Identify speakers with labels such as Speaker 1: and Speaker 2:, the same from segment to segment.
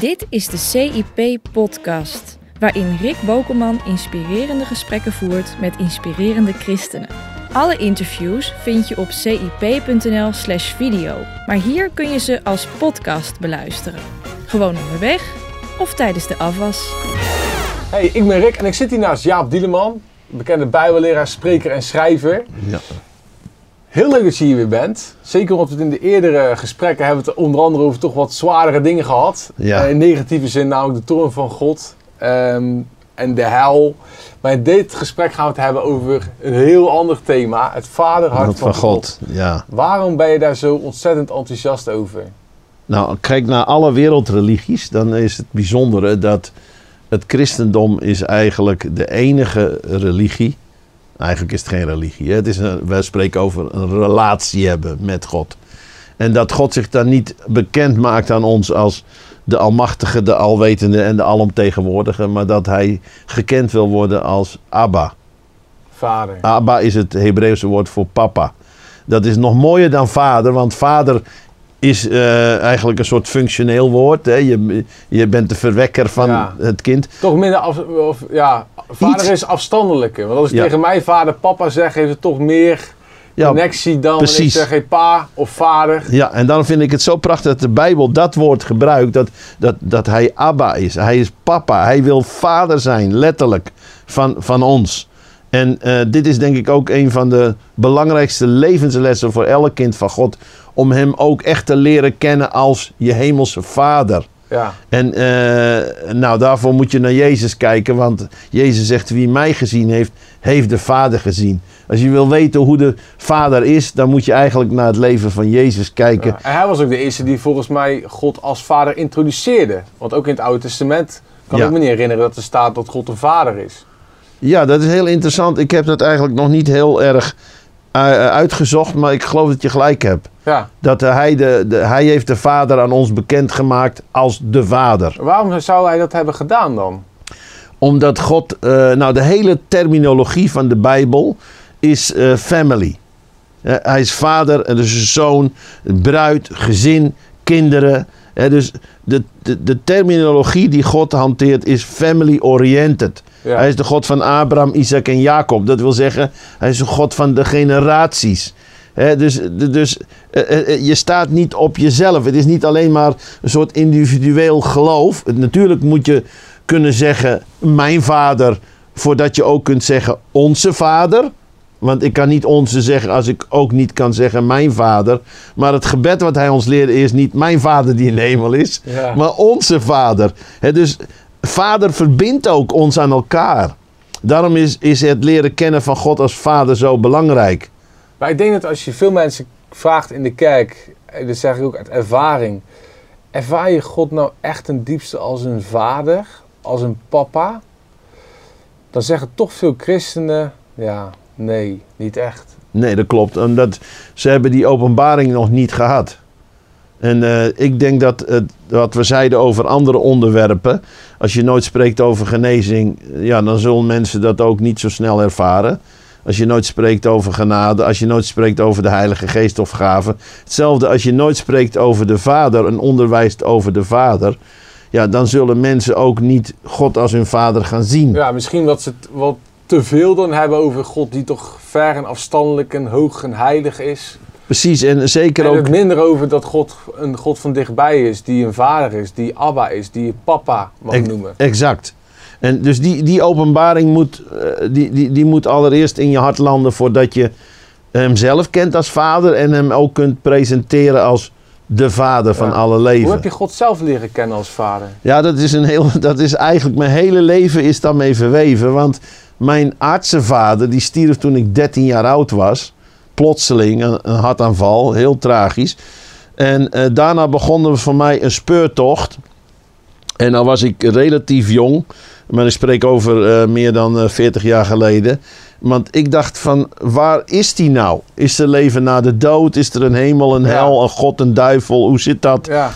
Speaker 1: Dit is de CIP-podcast, waarin Rick Bokelman inspirerende gesprekken voert met inspirerende christenen. Alle interviews vind je op cip.nl/slash video, maar hier kun je ze als podcast beluisteren. Gewoon onderweg of tijdens de afwas.
Speaker 2: Hey, ik ben Rick en ik zit hier naast Jaap Dieleman, bekende bijbelleraar, spreker en schrijver.
Speaker 3: Ja.
Speaker 2: Heel leuk dat je hier weer bent. Zeker omdat we het in de eerdere gesprekken hebben we het onder andere over toch wat zwaardere dingen gehad.
Speaker 3: Ja.
Speaker 2: Eh, in negatieve zin, namelijk de toorn van God ehm, en de hel. Maar in dit gesprek gaan we het hebben over een heel ander thema. Het vaderhart
Speaker 3: Hart
Speaker 2: van,
Speaker 3: van
Speaker 2: God.
Speaker 3: God. Ja.
Speaker 2: Waarom ben je daar zo ontzettend enthousiast over?
Speaker 3: Nou, kijk naar alle wereldreligies, dan is het bijzondere dat het christendom is eigenlijk de enige religie. Eigenlijk is het geen religie. Het is een, wij spreken over een relatie hebben met God. En dat God zich dan niet bekend maakt aan ons als de Almachtige, de Alwetende en de Alomtegenwoordige, maar dat hij gekend wil worden als Abba.
Speaker 2: Vader.
Speaker 3: Abba is het Hebreeuwse woord voor papa. Dat is nog mooier dan vader, want vader is eh, eigenlijk een soort functioneel woord. Hè? Je, je bent de verwekker van
Speaker 2: Ja.
Speaker 3: het kind.
Speaker 2: Toch minder af, of, ja, vader
Speaker 3: Iets-
Speaker 2: is afstandelijker. Want als ik
Speaker 3: Ja.
Speaker 2: tegen mij vader, papa zeg, heeft het toch meer
Speaker 3: Ja,
Speaker 2: connectie dan ik
Speaker 3: precies.
Speaker 2: zeg hey, pa of vader.
Speaker 3: ja, en daarom vind ik het zo prachtig dat de Bijbel dat woord gebruikt. Dat, dat, dat hij Abba is. Hij is papa. Hij wil vader zijn, letterlijk, van, van ons. En eh, dit is denk ik ook een van de belangrijkste levenslessen voor elk kind van God. Om hem ook echt te leren kennen als je hemelse vader.
Speaker 2: Ja,
Speaker 3: En eh, nou, daarvoor moet je naar Jezus kijken, want Jezus zegt: Wie mij gezien heeft, heeft de Vader gezien. Als je wil weten hoe de Vader is, dan moet je eigenlijk naar het leven van Jezus kijken.
Speaker 2: ja. En hij was ook de eerste die volgens mij God als vader introduceerde. Want ook in het Oude Testament kan
Speaker 3: Ja.
Speaker 2: ik me niet herinneren dat er staat dat God een vader is.
Speaker 3: Ja, dat is heel interessant. Ik heb dat eigenlijk nog niet heel erg eh, uitgezocht, maar ik geloof dat je gelijk hebt.
Speaker 2: Ja,
Speaker 3: Dat hij, de, de, hij heeft de Vader aan ons bekendgemaakt als de Vader.
Speaker 2: waarom zou hij dat hebben gedaan dan?
Speaker 3: Omdat God, eh, nou de hele terminologie van de Bijbel is eh, family. Hij is vader, en dus zoon, bruid, gezin, kinderen. Dus de, de, de terminologie die God hanteert is family oriented.
Speaker 2: Ja.
Speaker 3: Hij is de God van Abraham, Isaac en Jacob. Dat wil zeggen, hij is een God van de generaties. Dus dus eh, eh, eh, je staat niet op jezelf. Het is niet alleen maar een soort individueel geloof. Natuurlijk moet je kunnen zeggen, mijn vader, voordat je ook kunt zeggen, onze vader. Want ik kan niet onze zeggen als ik ook niet kan zeggen mijn vader. Maar het gebed wat hij ons leerde is niet mijn vader die in de hemel is,
Speaker 2: Ja.
Speaker 3: maar onze vader. Dus vader verbindt ook ons aan elkaar. Daarom is, is het leren kennen van God als vader zo belangrijk.
Speaker 2: Maar ik denk dat als je veel mensen vraagt in de kerk, en dat zeg ik ook uit ervaring, ervaar je God nou echt ten diepste als een vader, als een papa? Dan zeggen toch veel christenen, ja, nee, niet echt.
Speaker 3: Nee, dat klopt. Omdat ze hebben die openbaring nog niet gehad. En eh, ik denk dat het, wat we zeiden over andere onderwerpen, als je nooit spreekt over genezing, ja, dan zullen mensen dat ook niet zo snel ervaren. Als je nooit spreekt over genade, als je nooit spreekt over de Heilige Geest of gaven. Hetzelfde als je nooit spreekt over de Vader en onderwijst over de Vader. Ja, dan zullen mensen ook niet God als hun Vader gaan zien.
Speaker 2: Ja, misschien wat ze t- wat te veel dan hebben over God die toch ver en afstandelijk en hoog en heilig is.
Speaker 3: Precies, en zeker
Speaker 2: En
Speaker 3: ook.
Speaker 2: het minder over dat God een God van dichtbij is, die een vader is, die Abba is, die je papa mag
Speaker 3: Ex-
Speaker 2: noemen.
Speaker 3: Exact. En dus die, die openbaring moet, eh, die, die, die moet allereerst in je hart landen voordat je hem zelf kent als vader en hem ook kunt presenteren als de vader van alle
Speaker 2: Hoe
Speaker 3: leven.
Speaker 2: heb je God zelf leren kennen als vader?
Speaker 3: Ja, dat is, een heel, dat is eigenlijk mijn hele leven is daarmee verweven. Want mijn artsenvader, die stierf toen ik 13 jaar oud was. Plotseling, een, een hartaanval, heel tragisch. En eh, daarna begon er voor mij een speurtocht. En dan was ik relatief jong. Maar ik spreek over eh, meer dan eh, 40 jaar geleden. Want ik dacht van, waar is die nou? Is er leven na de dood? Is er een hemel, een
Speaker 2: Ja.
Speaker 3: hel, een god, een duivel? Hoe zit dat?
Speaker 2: Ja,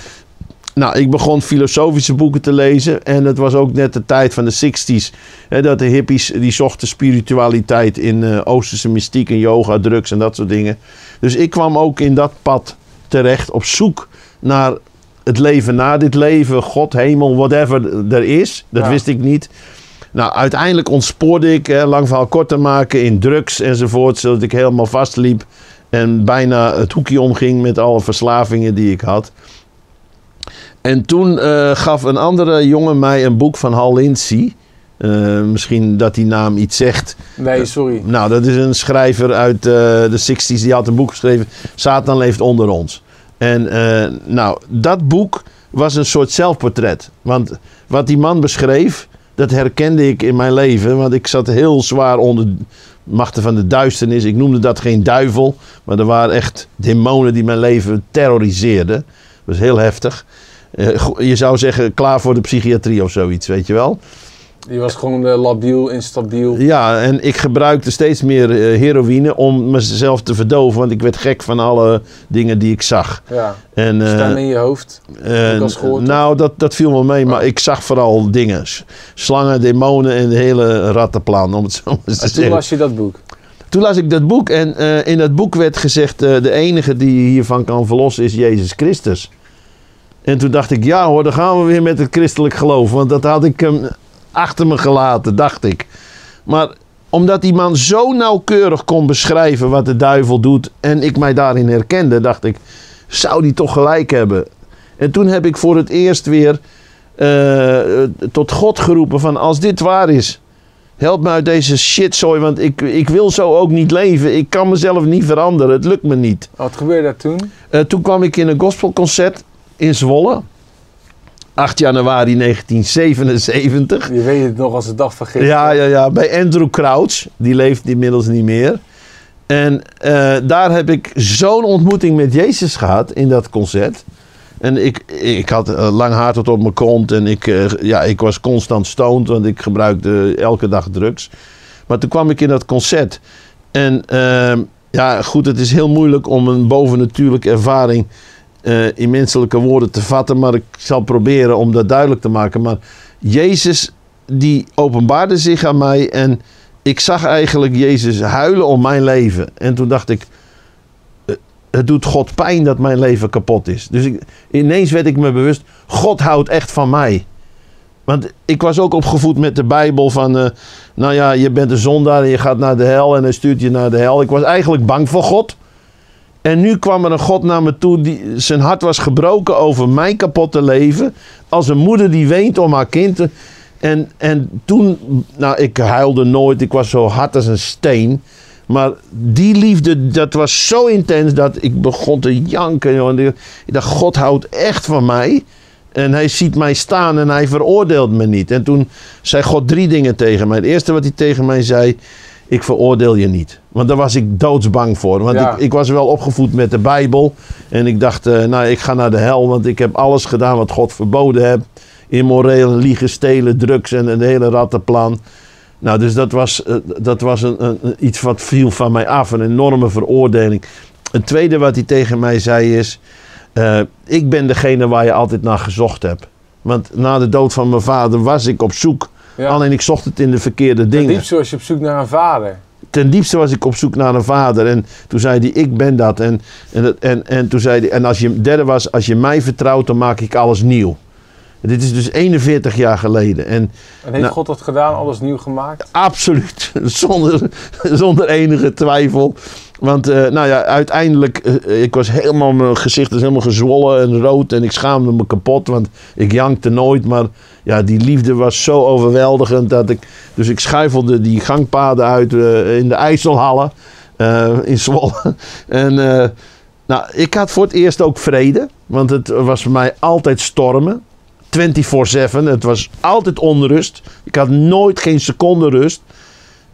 Speaker 3: Nou, ik begon filosofische boeken te lezen. En het was ook net de tijd van de 60s. Hè, dat de hippies die zochten spiritualiteit in eh, Oosterse mystiek en yoga, drugs en dat soort dingen. Dus ik kwam ook in dat pad terecht op zoek naar het leven na dit leven, God, hemel, whatever er is. Dat
Speaker 2: Ja.
Speaker 3: wist ik niet. Nou, uiteindelijk ontspoorde ik, hè, lang verhaal kort te maken, in drugs enzovoort, zodat ik helemaal vastliep en bijna het hoekje omging met alle verslavingen die ik had. En toen eh, gaf een andere jongen mij een boek van Hal Lindsey. Eh, misschien dat die naam iets zegt.
Speaker 2: Nee, sorry.
Speaker 3: Nou, dat is een schrijver uit eh, de 60s. Die had een boek geschreven. Satan leeft onder ons. En eh, nou, dat boek was een soort zelfportret. Want wat die man beschreef, dat herkende ik in mijn leven. Want ik zat heel zwaar onder machten van de duisternis. Ik noemde dat geen duivel. Maar er waren echt demonen die mijn leven terroriseerden. Dat was heel heftig. Eh, je zou zeggen, klaar voor de psychiatrie of zoiets, weet je wel.
Speaker 2: Je was gewoon eh, labiel, instabiel.
Speaker 3: Ja, en ik gebruikte steeds meer eh, heroïne om mezelf te verdoven. Want ik werd gek van alle dingen die ik zag.
Speaker 2: Ja.
Speaker 3: En, eh,
Speaker 2: in je hoofd. gehoord,
Speaker 3: nou, dat, dat viel wel mee. Maar
Speaker 2: Oh.
Speaker 3: ik zag vooral dingen. Slangen, demonen en de hele rattenplan, om het zo maar eens te
Speaker 2: En toen
Speaker 3: zeggen.
Speaker 2: las je dat boek.
Speaker 3: Toen las ik dat boek en in dat boek werd gezegd... de enige die je hiervan kan verlossen is Jezus Christus. En toen dacht ik, ja hoor, dan gaan we weer met het christelijk geloof. Want dat had ik hem achter me gelaten, dacht ik. Maar omdat die man zo nauwkeurig kon beschrijven wat de duivel doet... en ik mij daarin herkende, dacht ik, zou die toch gelijk hebben? En toen heb ik voor het eerst weer eh, tot God geroepen van als dit waar is... Help me uit deze shitzooi, want ik, ik wil zo ook niet leven. Ik kan mezelf niet veranderen. Het lukt me niet.
Speaker 2: Wat gebeurde daar toen?
Speaker 3: Eh, toen kwam ik in een gospelconcert in Zwolle. 8 januari 1977.
Speaker 2: Je weet het nog als de dag van gisteren.
Speaker 3: Ja, ja, ja. Bij Andrew Crouch. Die leeft inmiddels niet meer. En eh, daar heb ik zo'n ontmoeting met Jezus gehad in dat concert. En ik, ik had eh, lang haar tot op mijn kont. En ik, eh, ja, ik was constant stoned, want ik gebruikte elke dag drugs. Maar toen kwam ik in dat concert. En ehm, ja, goed, het is heel moeilijk om een bovennatuurlijke ervaring eh, in menselijke woorden te vatten. Maar ik zal proberen om dat duidelijk te maken. Maar Jezus, die openbaarde zich aan mij. En ik zag eigenlijk Jezus huilen om mijn leven. En toen dacht ik, eh, het doet God pijn dat mijn leven kapot is. Dus ineens werd ik me bewust, God houdt echt van mij. Want ik was ook opgevoed met de Bijbel van, eh, nou ja, je bent een zondaar en je gaat naar de hel en hij stuurt je naar de hel. Ik was eigenlijk bang voor God. En nu kwam er een God naar me toe die zijn hart was gebroken over mijn kapotte leven. Als een moeder die weent om haar kind. En, en toen, nou ik huilde nooit, ik was zo hard als een steen. Maar die liefde, dat was zo intens dat ik begon te janken. joh. Ik dacht, God houdt echt van mij. En hij ziet mij staan en hij veroordeelt me niet. En toen zei God drie dingen tegen mij. Het eerste wat hij tegen mij zei, ik veroordeel je niet. Want daar was ik doodsbang voor. Want
Speaker 2: Ja.
Speaker 3: ik, ik was wel opgevoed met de Bijbel. En ik dacht, eh, nou ik ga naar de hel, want ik heb alles gedaan wat God verboden heeft. Immoreel, liegen, stelen, drugs en een hele rattenplan. Nou, dus dat was, eh, dat was een, een, een- iets wat viel van mij af. Een enorme veroordeling. Het tweede wat hij tegen mij zei is... eh, ik ben degene waar je altijd naar gezocht hebt. Want na de dood van mijn vader was ik op zoek.
Speaker 2: Ja.
Speaker 3: Alleen ik zocht het in de verkeerde
Speaker 2: Ten
Speaker 3: dingen.
Speaker 2: diepste was je op zoek naar een vader.
Speaker 3: Ten diepste was ik op zoek naar een vader. En toen zei hij, ik ben dat. En, en, en, en toen zei hij, en als je derde was, als je mij vertrouwt, dan maak ik alles nieuw. Dit is dus 41 jaar geleden. En
Speaker 2: En heeft
Speaker 3: Nou.
Speaker 2: God dat gedaan, alles nieuw gemaakt?
Speaker 3: Absoluut, zonder, zonder enige twijfel. Want eh, nou ja, uiteindelijk, eh, ik was helemaal, mijn gezicht is helemaal gezwollen en rood en ik schaamde me kapot, want ik jankte nooit. Maar ja, die liefde was zo overweldigend dat ik, dus ik schuifelde die gangpaden uit eh, in de IJsselhallen in Zwolle. En nou, ik had voor het eerst ook vrede, want het was voor mij altijd stormen. 24-7. Het was altijd onrust. Ik had nooit geen seconde rust.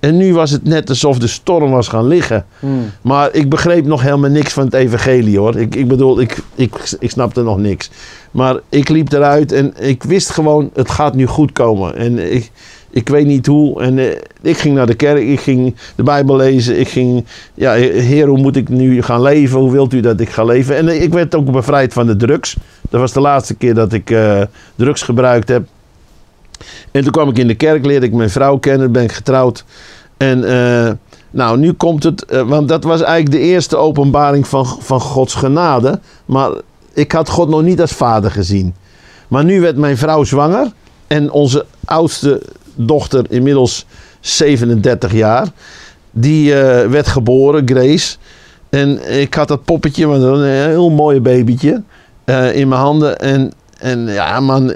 Speaker 3: En nu was het net alsof de storm was gaan liggen.
Speaker 2: Hmm.
Speaker 3: Maar ik begreep nog helemaal niks van het evangelie hoor. Ik, ik bedoel, ik, ik, ik snapte nog niks. Maar ik liep eruit en ik wist gewoon, het gaat nu goed komen. En ik, ik weet niet hoe. En eh, ik ging naar de kerk, ik ging de Bijbel lezen. Ik ging, ja, heer, hoe moet ik nu gaan leven? Hoe wilt u dat ik ga leven? En eh, ik werd ook bevrijd van de drugs. Dat was de laatste keer dat ik eh, drugs gebruikt heb. En toen kwam ik in de kerk, leerde ik mijn vrouw kennen, ben ik getrouwd. En nou, nu komt het, want dat was eigenlijk de eerste openbaring van, van Gods genade. Maar ik had God nog niet als vader gezien. Maar nu werd mijn vrouw zwanger. En onze oudste dochter, inmiddels 37 jaar, die eh, werd geboren, Grace. En ik had dat poppetje, want een heel mooi babytje, eh, in mijn handen. En, en ja, man,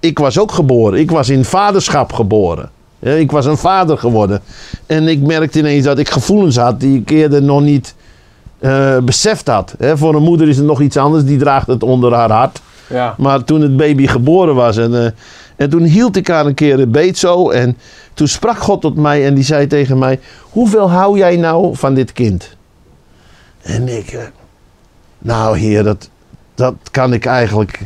Speaker 3: ik was ook geboren. Ik was in vaderschap geboren. Ja, ik was een vader geworden. En ik merkte ineens dat ik gevoelens had die ik eerder nog niet eh, beseft had. Hè, voor een moeder is het nog iets anders, die draagt het onder haar hart.
Speaker 2: Ja.
Speaker 3: Maar toen het baby geboren was en, eh, en toen hield ik haar een keer een beet zo. En toen sprak God tot mij en die zei tegen mij: Hoeveel hou jij nou van dit kind? En ik, eh, nou heer, dat, dat kan ik eigenlijk,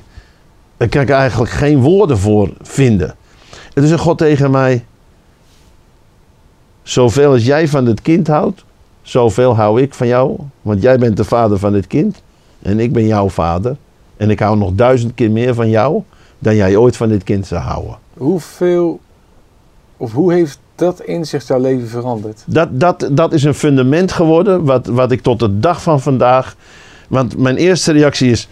Speaker 3: daar kan ik eigenlijk geen woorden voor vinden. En toen zei God tegen mij: Zoveel als jij van het kind houdt, zoveel hou ik van jou. Want jij bent de vader van het kind en ik ben jouw vader. En ik hou nog duizend keer meer van jou dan jij ooit van dit kind zou houden.
Speaker 2: Hoeveel, of hoe heeft dat inzicht jouw leven veranderd?
Speaker 3: Dat, dat, dat is een fundament geworden wat, wat ik tot de dag van vandaag. Want mijn eerste reactie is: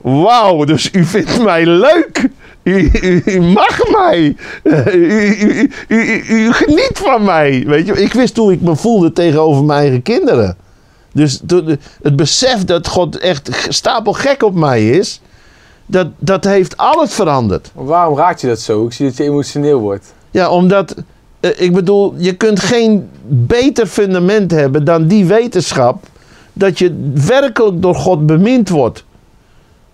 Speaker 3: Wauw, dus u vindt mij leuk. U, u, u mag mij. U, u, u, u geniet van mij. Weet je, ik wist hoe ik me voelde tegenover mijn eigen kinderen. Dus het besef dat God echt stapelgek op mij is, dat, dat heeft alles veranderd.
Speaker 2: Waarom raakt je dat zo? Ik zie dat je emotioneel wordt.
Speaker 3: Ja, omdat, eh, ik bedoel, je kunt geen beter fundament hebben dan die wetenschap dat je werkelijk door God bemind wordt.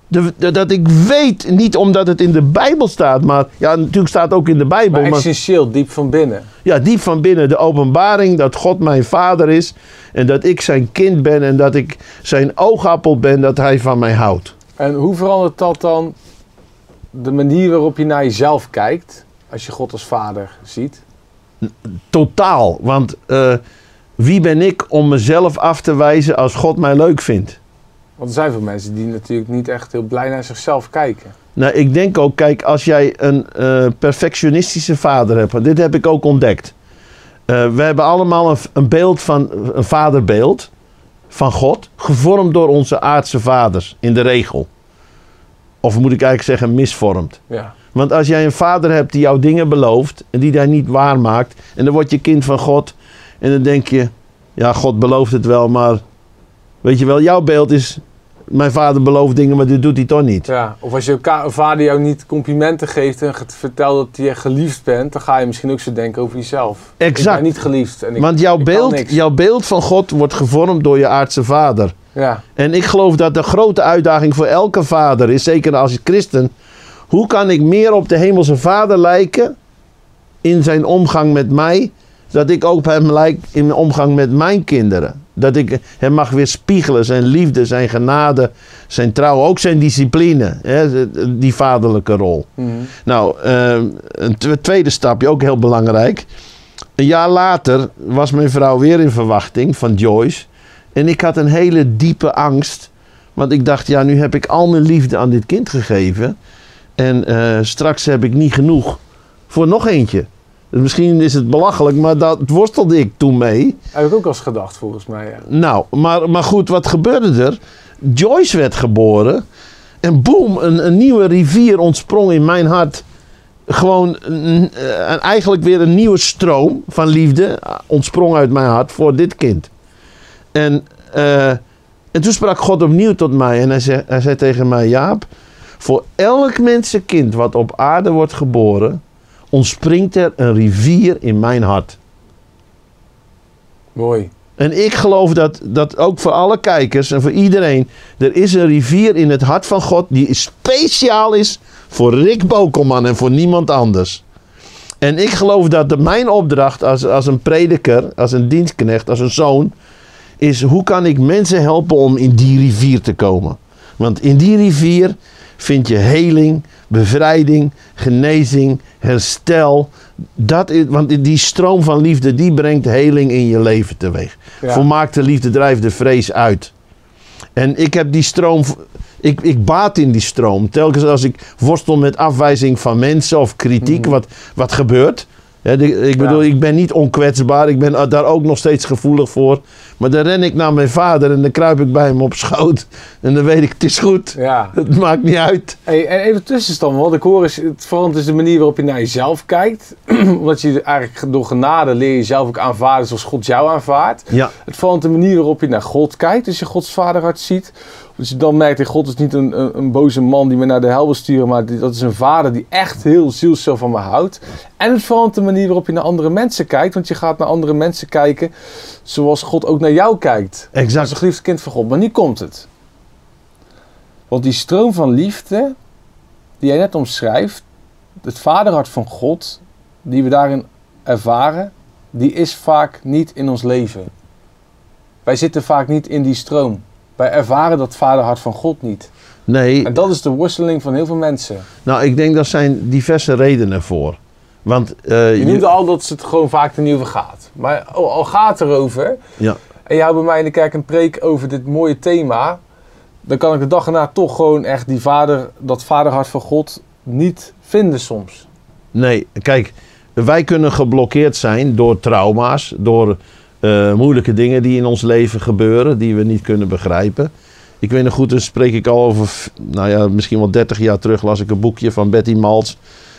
Speaker 3: De- de- dat ik weet, niet omdat het in de Bijbel staat, maar ja, natuurlijk staat het ook in de Bijbel.
Speaker 2: Maar
Speaker 3: Maar,
Speaker 2: essentieel, diep van binnen.
Speaker 3: ja, diep van binnen de openbaring dat God mijn vader is en dat ik zijn kind ben en dat ik zijn oogappel ben, dat hij van mij houdt.
Speaker 2: En hoe verandert dat dan de manier waarop je naar jezelf kijkt als je God als vader ziet?
Speaker 3: Totaal. Want eh, wie ben ik om mezelf af te wijzen als God mij leuk vindt?
Speaker 2: Want er zijn veel mensen die natuurlijk niet echt heel blij naar zichzelf kijken.
Speaker 3: Nou, ik denk ook, kijk, als jij een eh, perfectionistische vader hebt, want dit heb ik ook ontdekt. Eh, we hebben allemaal een, een beeld van, een vaderbeeld van God, gevormd door onze aardse vaders, in de regel. Of moet ik eigenlijk zeggen, misvormd.
Speaker 2: Ja.
Speaker 3: Want als jij een vader hebt die jou dingen belooft en die daar niet waar maakt, en dan word je kind van God, en dan denk je, ja, God belooft het wel, maar weet je wel, jouw beeld is, mijn vader belooft dingen, maar dit doet hij toch niet.
Speaker 2: ja. Of als je vader jou niet complimenten geeft en vertelt dat je geliefd bent, dan ga je misschien ook zo denken over jezelf. Ik
Speaker 3: Exact.
Speaker 2: ben niet geliefd. En ik,
Speaker 3: Want jouw
Speaker 2: ik
Speaker 3: beeld, jouw beeld van God wordt gevormd door je aardse vader.
Speaker 2: Ja.
Speaker 3: En ik geloof dat de grote uitdaging voor elke vader is, zeker als christen, hoe kan ik meer op de hemelse vader lijken in zijn omgang met mij, dat ik ook op hem lijk in mijn omgang met mijn kinderen. Dat ik hem mag weer spiegelen, zijn liefde, zijn genade, zijn trouw, ook zijn discipline, hè, die vaderlijke rol.
Speaker 2: Mhm.
Speaker 3: Nou, eh, een tw- tweede stapje, ook heel belangrijk. Een jaar later was mijn vrouw weer in verwachting van Joyce. En ik had een hele diepe angst. Want ik dacht, ja, nu heb ik al mijn liefde aan dit kind gegeven. En eh, straks heb ik niet genoeg voor nog eentje. Misschien is het belachelijk, maar dat worstelde ik toen mee.
Speaker 2: Heb ik ook al eens gedacht, volgens mij. Ja.
Speaker 3: Nou, maar, maar goed, wat gebeurde er? Joyce werd geboren. En boem, een, een nieuwe rivier ontsprong in mijn hart. Gewoon een- een- eigenlijk weer een nieuwe stroom van liefde eh, ontsprong uit mijn hart voor dit kind. En, eh, en toen sprak God opnieuw tot mij en hij zei, hij zei tegen mij: Jaap, voor elk mensenkind wat op aarde wordt geboren, ontspringt er een rivier in mijn hart.
Speaker 2: Mooi.
Speaker 3: En ik geloof dat, dat ook voor alle kijkers en voor iedereen. Er is een rivier in het hart van God die speciaal is voor Rick Bokelman en voor niemand anders. En ik geloof dat de, mijn opdracht als, als een prediker, als een dienstknecht, als een zoon. is hoe kan ik mensen helpen om in die rivier te komen. Want in die rivier vind je heling, bevrijding, genezing, herstel. Dat is, want die stroom van liefde die brengt heling in je leven teweeg.
Speaker 2: Ja.
Speaker 3: Volmaakte liefde drijft de vrees uit. En ik heb die stroom, ik, ik baat in die stroom. Telkens als ik worstel met afwijzing van mensen of kritiek,
Speaker 2: Mhm.
Speaker 3: wat, wat gebeurt. Ja, de- ik bedoel,
Speaker 2: Ja.
Speaker 3: ik ben niet onkwetsbaar. Ik ben daar ook nog steeds gevoelig voor. Maar dan ren ik naar mijn vader en dan kruip ik bij hem op schoot. En dan weet ik, het is goed.
Speaker 2: Ja.
Speaker 3: Het maakt niet uit.
Speaker 2: Hey, en even tussenstand, wat ik hoor is, het verandert dus de manier waarop je naar jezelf kijkt. Omdat je eigenlijk door genade leer je jezelf ook aanvaarden zoals God jou aanvaardt.
Speaker 3: Ja,
Speaker 2: Het verandert de manier waarop je naar God kijkt, dus je Gods vaderhart ziet. Dus je dan merkt, God is niet een, een, een boze man die me naar de hel wil sturen, maar dat is een vader die echt heel zielsveel van me houdt. En het verandert de manier waarop je naar andere mensen kijkt, want je gaat naar andere mensen kijken zoals God ook naar jou kijkt. Als
Speaker 3: exact.
Speaker 2: een geliefd kind van God. Maar nu komt het. Want die stroom van liefde, die jij net omschrijft, het vaderhart van God, die we daarin ervaren, die is vaak niet in ons leven. Wij zitten vaak niet in die stroom. Wij ervaren dat vaderhart van God niet.
Speaker 3: Nee,
Speaker 2: En dat is de worsteling van heel veel mensen.
Speaker 3: nou, ik denk dat zijn diverse redenen voor. Want eh,
Speaker 2: Je
Speaker 3: je-
Speaker 2: noemde al dat het gewoon vaak er niet over gaat. Maar al al gaat het erover,
Speaker 3: ja,
Speaker 2: en je houdt bij mij in de kerk een preek over dit mooie thema, dan kan ik de dag erna toch gewoon echt die vader, dat vaderhart van God niet vinden soms.
Speaker 3: nee, kijk, wij kunnen geblokkeerd zijn door trauma's, door eh, moeilijke dingen die in ons leven gebeuren, die we niet kunnen begrijpen. Ik weet nog goed, daar spreek ik al over, nou ja, misschien wel 30 jaar terug las ik een boekje van Betty Maltz.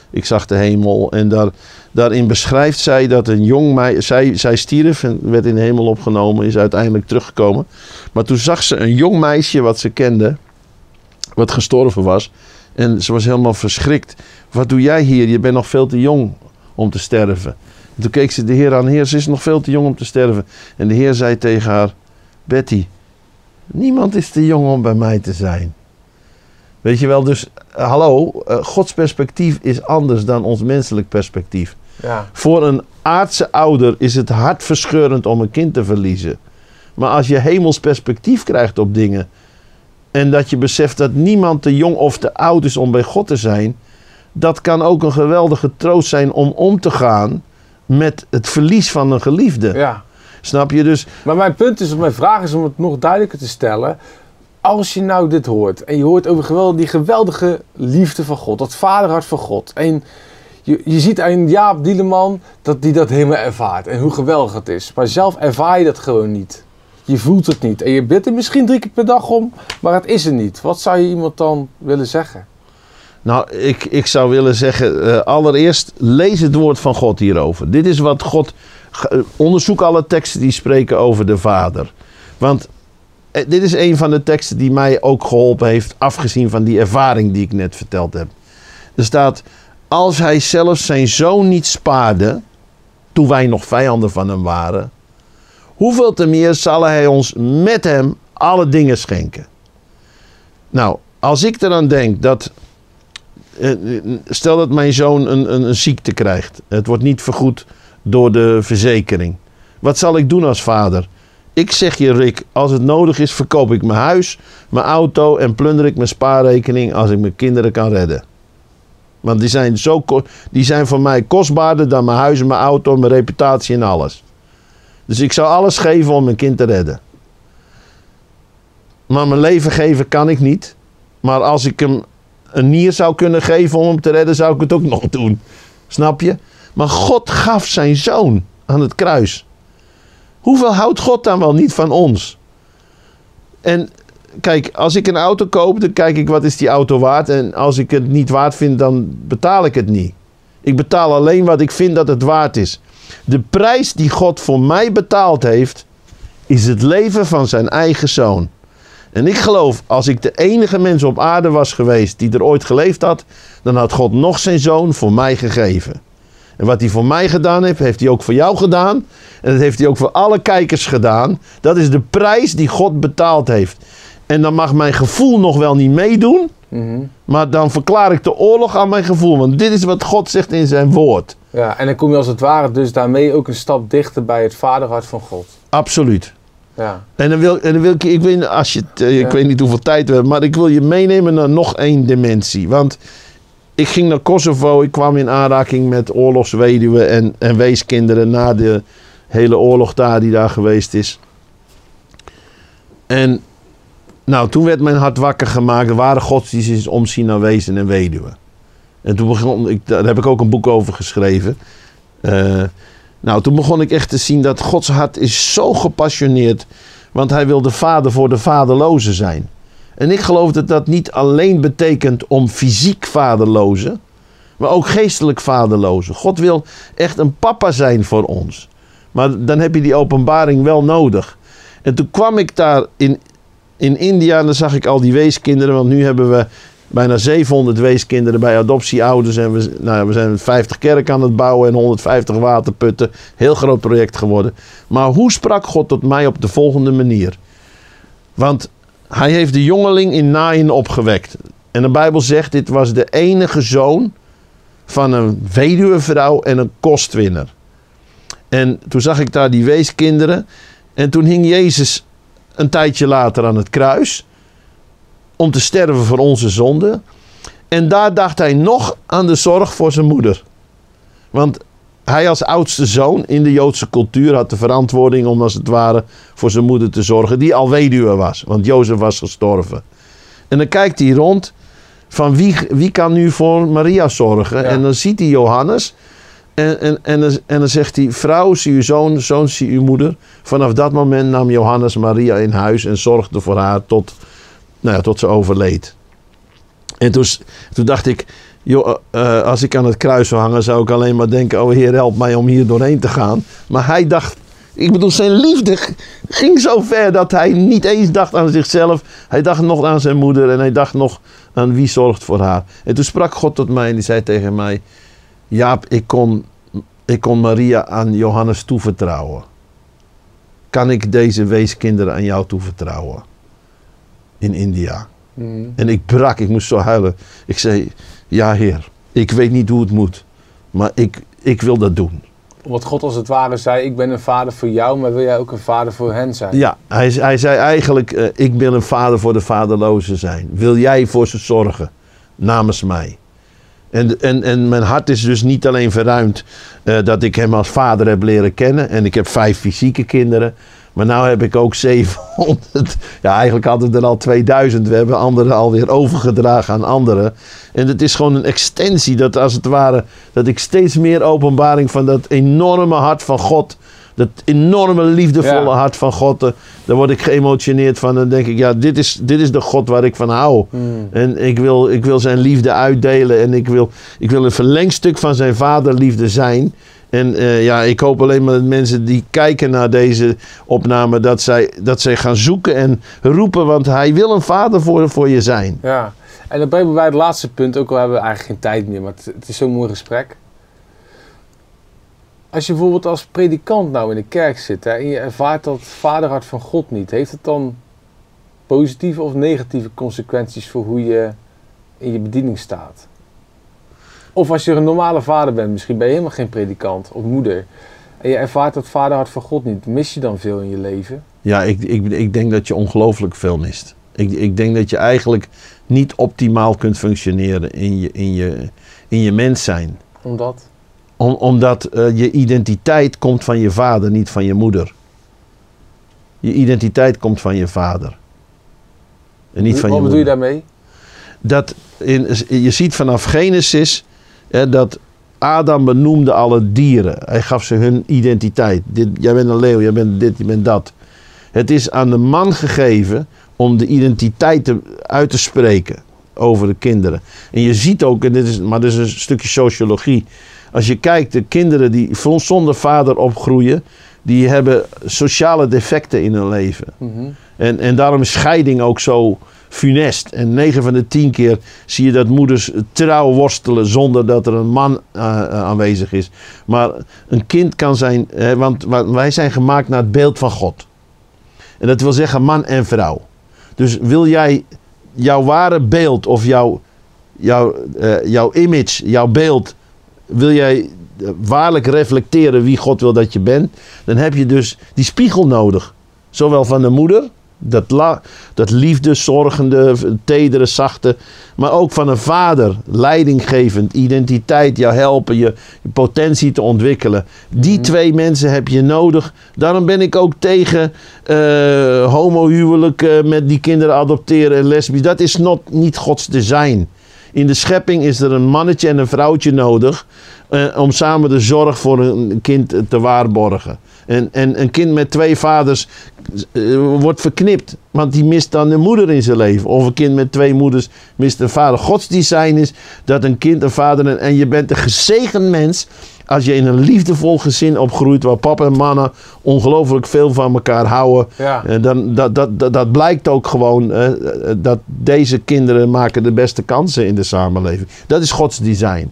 Speaker 3: Ik zag de hemel en daar, daarin beschrijft zij dat een jong meisje, zij, zij stierf en werd in de hemel opgenomen, is uiteindelijk teruggekomen. Maar toen zag ze een jong meisje wat ze kende, wat gestorven was. En ze was helemaal verschrikt. Wat doe jij hier? Je bent nog veel te jong om te sterven. En toen keek ze de Heer aan. Heer, ze is nog veel te jong om te sterven. En de Heer zei tegen haar: Betty, niemand is te jong om bij mij te zijn. Weet je wel, dus eh, hallo, eh, Gods perspectief is anders dan ons menselijk perspectief.
Speaker 2: Ja.
Speaker 3: Voor een aardse ouder is het hartverscheurend om een kind te verliezen. Maar als je hemels perspectief krijgt op dingen. en dat je beseft dat niemand te jong of te oud is om bij God te zijn. dat kan ook een geweldige troost zijn om om te gaan met het verlies van een geliefde.
Speaker 2: ja.
Speaker 3: Snap je? Dus
Speaker 2: Maar mijn punt is, of mijn vraag is om het nog duidelijker te stellen. Als je nou dit hoort en je hoort over geweldig, die geweldige liefde van God, dat vaderhart van God. En je, je ziet aan Jaap Dieleman dat die dat helemaal ervaart en hoe geweldig het is. Maar zelf ervaar je dat gewoon niet. Je voelt het niet. En je bidt er misschien drie keer per dag om, maar het is er niet. Wat zou je iemand dan willen zeggen?
Speaker 3: Nou, ik, ik zou willen zeggen, eh, allereerst lees het woord van God hierover. Dit is wat God. eh, onderzoek alle teksten die spreken over de Vader. Want eh, dit is een van de teksten die mij ook geholpen heeft, afgezien van die ervaring die ik net verteld heb. Er staat: Als hij zelfs zijn zoon niet spaarde, toen wij nog vijanden van hem waren, hoeveel te meer zal hij ons met hem alle dingen schenken? Nou, als ik eraan denk dat Stel dat mijn zoon een, een, een ziekte krijgt. Het wordt niet vergoed door de verzekering. Wat zal ik doen als vader? Ik zeg je, Rick, als het nodig is, verkoop ik mijn huis, mijn auto en plunder ik mijn spaarrekening als ik mijn kinderen kan redden. Want die zijn, zo, die zijn voor mij kostbaarder dan mijn huis mijn auto, mijn reputatie en alles. Dus ik zou alles geven om mijn kind te redden. Maar mijn leven geven kan ik niet. Maar als ik hem een nier zou kunnen geven om hem te redden, zou ik het ook nog doen. Snap je? Maar God gaf zijn zoon aan het kruis. Hoeveel houdt God dan wel niet van ons? En kijk, als ik een auto koop, dan kijk ik wat is die auto waard. En als ik het niet waard vind, dan betaal ik het niet. Ik betaal alleen wat ik vind dat het waard is. De prijs die God voor mij betaald heeft, is het leven van zijn eigen zoon. En ik geloof, als ik de enige mens op aarde was geweest die er ooit geleefd had, dan had God nog zijn zoon voor mij gegeven. En wat hij voor mij gedaan heeft, heeft hij ook voor jou gedaan. En dat heeft hij ook voor alle kijkers gedaan. Dat is de prijs die God betaald heeft. En dan mag mijn gevoel nog wel niet meedoen,
Speaker 2: Mhm.
Speaker 3: maar dan verklaar ik de oorlog aan mijn gevoel. Want dit is wat God zegt in zijn woord.
Speaker 2: Ja, en dan kom je als het ware dus daarmee ook een stap dichter bij het vaderhart van God.
Speaker 3: Absoluut.
Speaker 2: Ja.
Speaker 3: En dan wil, en dan wil ik, ik weet, als je, het, eh, ik
Speaker 2: Ja.
Speaker 3: weet niet hoeveel tijd we hebben, maar ik wil je meenemen naar nog één dimensie. Want ik ging naar Kosovo, ik kwam in aanraking met oorlogsweduwen en, en weeskinderen na de hele oorlog daar die daar geweest is. En nou, toen werd mijn hart wakker gemaakt. Er waren godsdiensten omzien naar wezen en weduwen. En toen begon ik, daar heb ik ook een boek over geschreven. Eh, nou, toen begon ik echt te zien dat Gods hart is zo gepassioneerd. Want hij wil de vader voor de vaderlozen zijn. En ik geloof dat dat niet alleen betekent om fysiek vaderlozen, maar ook geestelijk vaderlozen. God wil echt een papa zijn voor ons. Maar dan heb je die openbaring wel nodig. En toen kwam ik daar in, in India en dan zag ik al die weeskinderen. Want nu hebben we bijna 700 weeskinderen bij adoptieouders. En we, nou, we zijn 50 kerken aan het bouwen en 150 waterputten. Heel groot project geworden. Maar hoe sprak God tot mij op de volgende manier? Want hij heeft de jongeling in Nain opgewekt. En de Bijbel zegt, dit was de enige zoon van een weduwevrouw en een kostwinner. En toen zag ik daar die weeskinderen. En toen hing Jezus een tijdje later aan het kruis. Om te sterven voor onze zonde. En daar dacht hij nog aan de zorg voor zijn moeder. Want hij als oudste zoon in de Joodse cultuur had de verantwoording om als het ware voor zijn moeder te zorgen. Die al weduwe was, want Jozef was gestorven. En dan kijkt hij rond van wie, wie kan nu voor Maria zorgen. En dan ziet hij Johannes. En, en, en, en dan zegt hij, vrouw zie uw zoon, zoon zie uw moeder. Vanaf dat moment nam Johannes Maria in huis en zorgde voor haar tot, nou ja, tot ze overleed. En toen, toen dacht ik, joh, uh, als ik aan het kruis zou hangen, zou ik alleen maar denken: Oh Heer, help mij om hier doorheen te gaan. Maar hij dacht, ik bedoel, zijn liefde ging zo ver dat hij niet eens dacht aan zichzelf. Hij dacht nog aan zijn moeder en hij dacht nog aan wie zorgt voor haar. En toen sprak God tot mij en die zei tegen mij: Jaap, ik kon, ik kon Maria aan Johannes toevertrouwen. Kan ik deze weeskinderen aan jou toevertrouwen? In India. Mm. En ik brak, ik moest zo huilen. Ik zei: Ja, Heer, ik weet niet hoe het moet, maar ik, ik wil dat doen.
Speaker 2: Wat God als het ware zei: Ik ben een vader voor jou, maar wil jij ook een vader voor hen zijn?
Speaker 3: Ja, hij, hij zei eigenlijk: uh, Ik wil een vader voor de vaderlozen zijn. Wil jij voor ze zorgen namens mij? En, en, en mijn hart is dus niet alleen verruimd uh, dat ik hem als vader heb leren kennen. En ik heb vijf fysieke kinderen. Maar nu heb ik ook 700. Ja, eigenlijk hadden we er al 2000. We hebben anderen alweer overgedragen aan anderen. En het is gewoon een extensie dat als het ware. dat ik steeds meer openbaring van dat enorme hart van God. Dat enorme liefdevolle hart van God. Eh, daar word ik geëmotioneerd van. Dan denk ik, ja, dit is, dit is de God waar ik van hou.
Speaker 2: Hmm.
Speaker 3: En ik wil, ik wil zijn liefde uitdelen. En ik wil, ik wil een verlengstuk van zijn vaderliefde zijn. En uh, ja, ik hoop alleen maar dat mensen die kijken naar deze opname, dat zij, dat zij gaan zoeken en roepen, want hij wil een vader voor, voor je zijn.
Speaker 2: Ja, en dan brengen we bij het laatste punt, ook al hebben we eigenlijk geen tijd meer, maar het, het is zo'n mooi gesprek. Als je bijvoorbeeld als predikant nou in de kerk zit hè, en je ervaart dat vaderhart van God niet, heeft het dan positieve of negatieve consequenties voor hoe je in je bediening staat? Of als je een normale vader bent, misschien ben je helemaal geen predikant of moeder. En je ervaart dat vaderhart van God niet. Mis je dan veel in je leven?
Speaker 3: Ja, ik, ik, ik denk dat je ongelooflijk veel mist. Ik, ik denk dat je eigenlijk niet optimaal kunt functioneren in je, in je, in je mens zijn.
Speaker 2: Omdat?
Speaker 3: Om, omdat uh, je identiteit komt van je vader, niet van je moeder. Je identiteit komt van je vader. En niet van
Speaker 2: Wat
Speaker 3: je
Speaker 2: bedoel je daarmee?
Speaker 3: Dat in, je ziet vanaf Genesis dat Adam benoemde alle dieren. Hij gaf ze hun identiteit. Dit, jij bent een leeuw, jij bent dit, je bent dat. Het is aan de man gegeven om de identiteit te, uit te spreken over de kinderen. En je ziet ook, en dit is, maar dit is een stukje sociologie. Als je kijkt, de kinderen die zonder vader opgroeien, die hebben sociale defecten in hun leven.
Speaker 2: Mhm.
Speaker 3: en, en daarom is scheiding ook zo funest. En 9 van de 10 keer zie je dat moeders trouw worstelen zonder dat er een man uh, aanwezig is. Maar een kind kan zijn, hè, want wij zijn gemaakt naar het beeld van God. En dat wil zeggen man en vrouw. Dus wil jij jouw ware beeld of jouw, jouw, uh, jouw image, jouw beeld, wil jij waarlijk reflecteren wie God wil dat je bent, dan heb je dus die spiegel nodig. Zowel van de moeder dat, la, dat liefde, zorgende, tedere, zachte. Maar ook van een vader, leidinggevend, identiteit, jou helpen, je, je potentie te ontwikkelen. Die mhm. twee mensen heb je nodig. Daarom ben ik ook tegen uh, homohuwelijk met die kinderen adopteren en lesbisch. Dat is not, niet Gods design. In de schepping is er een mannetje en een vrouwtje nodig eh, om samen de zorg voor een kind te waarborgen. En, en een kind met twee vaders eh, wordt verknipt, want die mist dan een moeder in zijn leven. Of een kind met twee moeders mist een vader. Gods design is dat een kind een vader en, en je bent een gezegend mens als je in een liefdevol gezin opgroeit waar papa en mama ongelooflijk veel van elkaar houden,
Speaker 2: Ja.
Speaker 3: eh, dan, dat, dat, dat, dat blijkt ook gewoon eh, eh, dat deze kinderen maken de beste kansen in de samenleving. Dat is Gods design.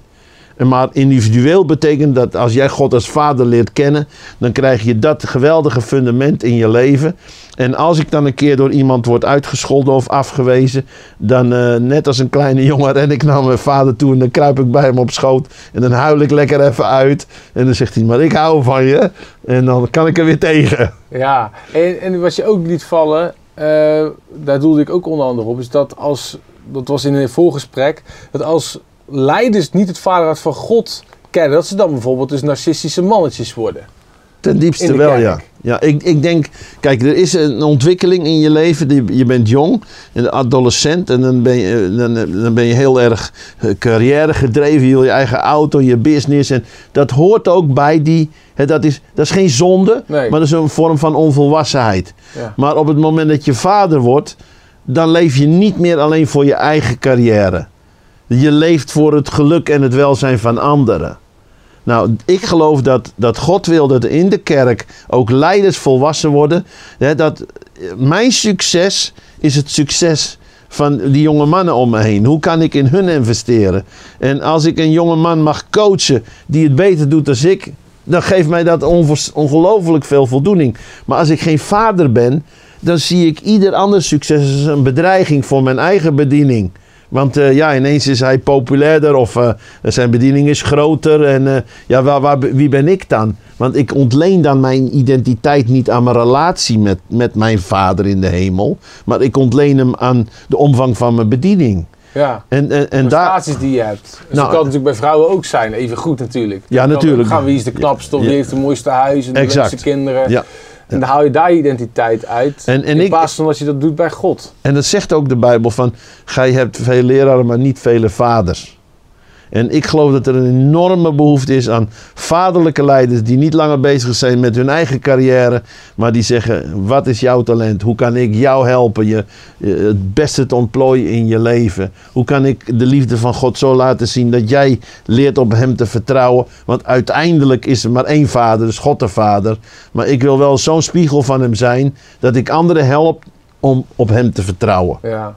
Speaker 3: Maar individueel betekent dat als jij God als vader leert kennen, dan krijg je dat geweldige fundament in je leven. En als ik dan een keer door iemand word uitgescholden of afgewezen, dan eh, net als een kleine jongen ren ik naar mijn vader toe en dan kruip ik bij hem op schoot. En dan huil ik lekker even uit. En dan zegt hij, maar ik hou van je. En dan kan ik er weer tegen.
Speaker 2: Ja, en, en wat je ook liet vallen, eh, daar doelde ik ook onder andere op, is dat als, dat was in een voorgesprek, dat als leiders niet het vaderhart van God kennen, dat ze dan bijvoorbeeld dus narcistische mannetjes worden.
Speaker 3: Ten diepste wel,
Speaker 2: kerk.
Speaker 3: ja. Ja, ik, ik denk, kijk, er is een ontwikkeling in je leven. Die- Je bent jong, een adolescent, en dan ben je, dan, dan ben je heel erg eh, carrière gedreven. Je wil je eigen auto, je business. En dat hoort ook bij die. Hè, dat, is, dat is geen zonde,
Speaker 2: Nee.
Speaker 3: maar dat is een vorm van onvolwassenheid.
Speaker 2: Ja.
Speaker 3: Maar op het moment dat je vader wordt, dan leef je niet meer alleen voor je eigen carrière. Je leeft voor het geluk en het welzijn van anderen. Nou, ik geloof dat, dat God wil dat in de kerk ook leiders volwassen worden. Hè, dat eh, mijn succes is het succes van die jonge mannen om me heen. Hoe kan ik in hun investeren? En als ik een jonge man mag coachen die het beter doet dan ik, dan geeft mij dat ongelooflijk veel voldoening. Maar als ik geen vader ben, dan zie ik ieder ander succes als een bedreiging voor mijn eigen bediening. Want eh, ja, ineens is hij populairder of eh, zijn bediening is groter. En eh, ja, waar, waar, wie ben ik dan? Want ik ontleen dan mijn identiteit niet aan mijn relatie met, met mijn vader in de hemel. Maar ik ontleen hem aan de omvang van mijn bediening.
Speaker 2: Ja.
Speaker 3: En, en, en daar.
Speaker 2: prestaties die je hebt. Dus
Speaker 3: Nou,
Speaker 2: dat kan natuurlijk bij vrouwen ook zijn, even goed natuurlijk.
Speaker 3: Ja,
Speaker 2: Dan
Speaker 3: natuurlijk.
Speaker 2: ook Gaan wie is de knapste of
Speaker 3: Ja.
Speaker 2: wie heeft de mooiste huis en de
Speaker 3: Exact.
Speaker 2: leukste kinderen.
Speaker 3: Ja.
Speaker 2: En dan haal je daar je identiteit uit.
Speaker 3: En- en
Speaker 2: in plaats van dat je dat doet bij God.
Speaker 3: En dat zegt ook de Bijbel van, gij hebt veel leraren, maar niet vele vaders. En ik geloof dat er een enorme behoefte is aan vaderlijke leiders die niet langer bezig zijn met hun eigen carrière, maar die zeggen, wat is jouw talent? Hoe kan ik jou helpen je eh, het beste te ontplooien in je leven? Hoe kan ik de liefde van God zo laten zien dat jij leert op hem te vertrouwen? Want uiteindelijk is er maar één vader, dus God de Vader. Maar ik wil wel zo'n spiegel van hem zijn dat ik anderen help om op hem te vertrouwen.
Speaker 2: Ja.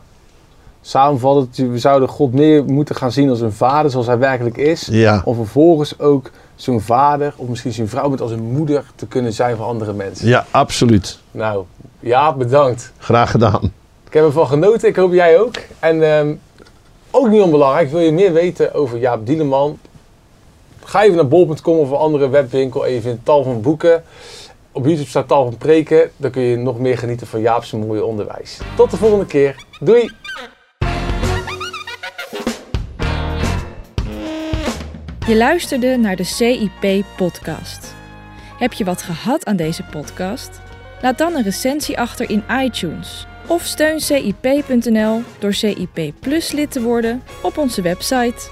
Speaker 2: Samenvattend, we zouden God meer moeten gaan zien als een vader zoals hij werkelijk is.
Speaker 3: Ja.
Speaker 2: Om vervolgens ook zo'n vader of misschien zijn vrouw met als een moeder te kunnen zijn voor andere mensen.
Speaker 3: Ja, absoluut.
Speaker 2: Nou, ja, bedankt.
Speaker 3: Graag gedaan.
Speaker 2: Ik heb ervan genoten, ik hoop jij ook. En ehm, ook niet onbelangrijk, wil je meer weten over Jaap Dieleman? Ga even naar bol.com of een andere webwinkel en je vindt tal van boeken. Op YouTube staat tal van preken. Dan kun je nog meer genieten van Jaap's mooie onderwijs. Tot de volgende keer. Doei!
Speaker 1: Je luisterde naar de CIP-podcast. Heb je wat gehad aan deze podcast? Laat dan een recensie achter in iTunes. Of steun CIP.nl door CIP Plus lid te worden op onze website.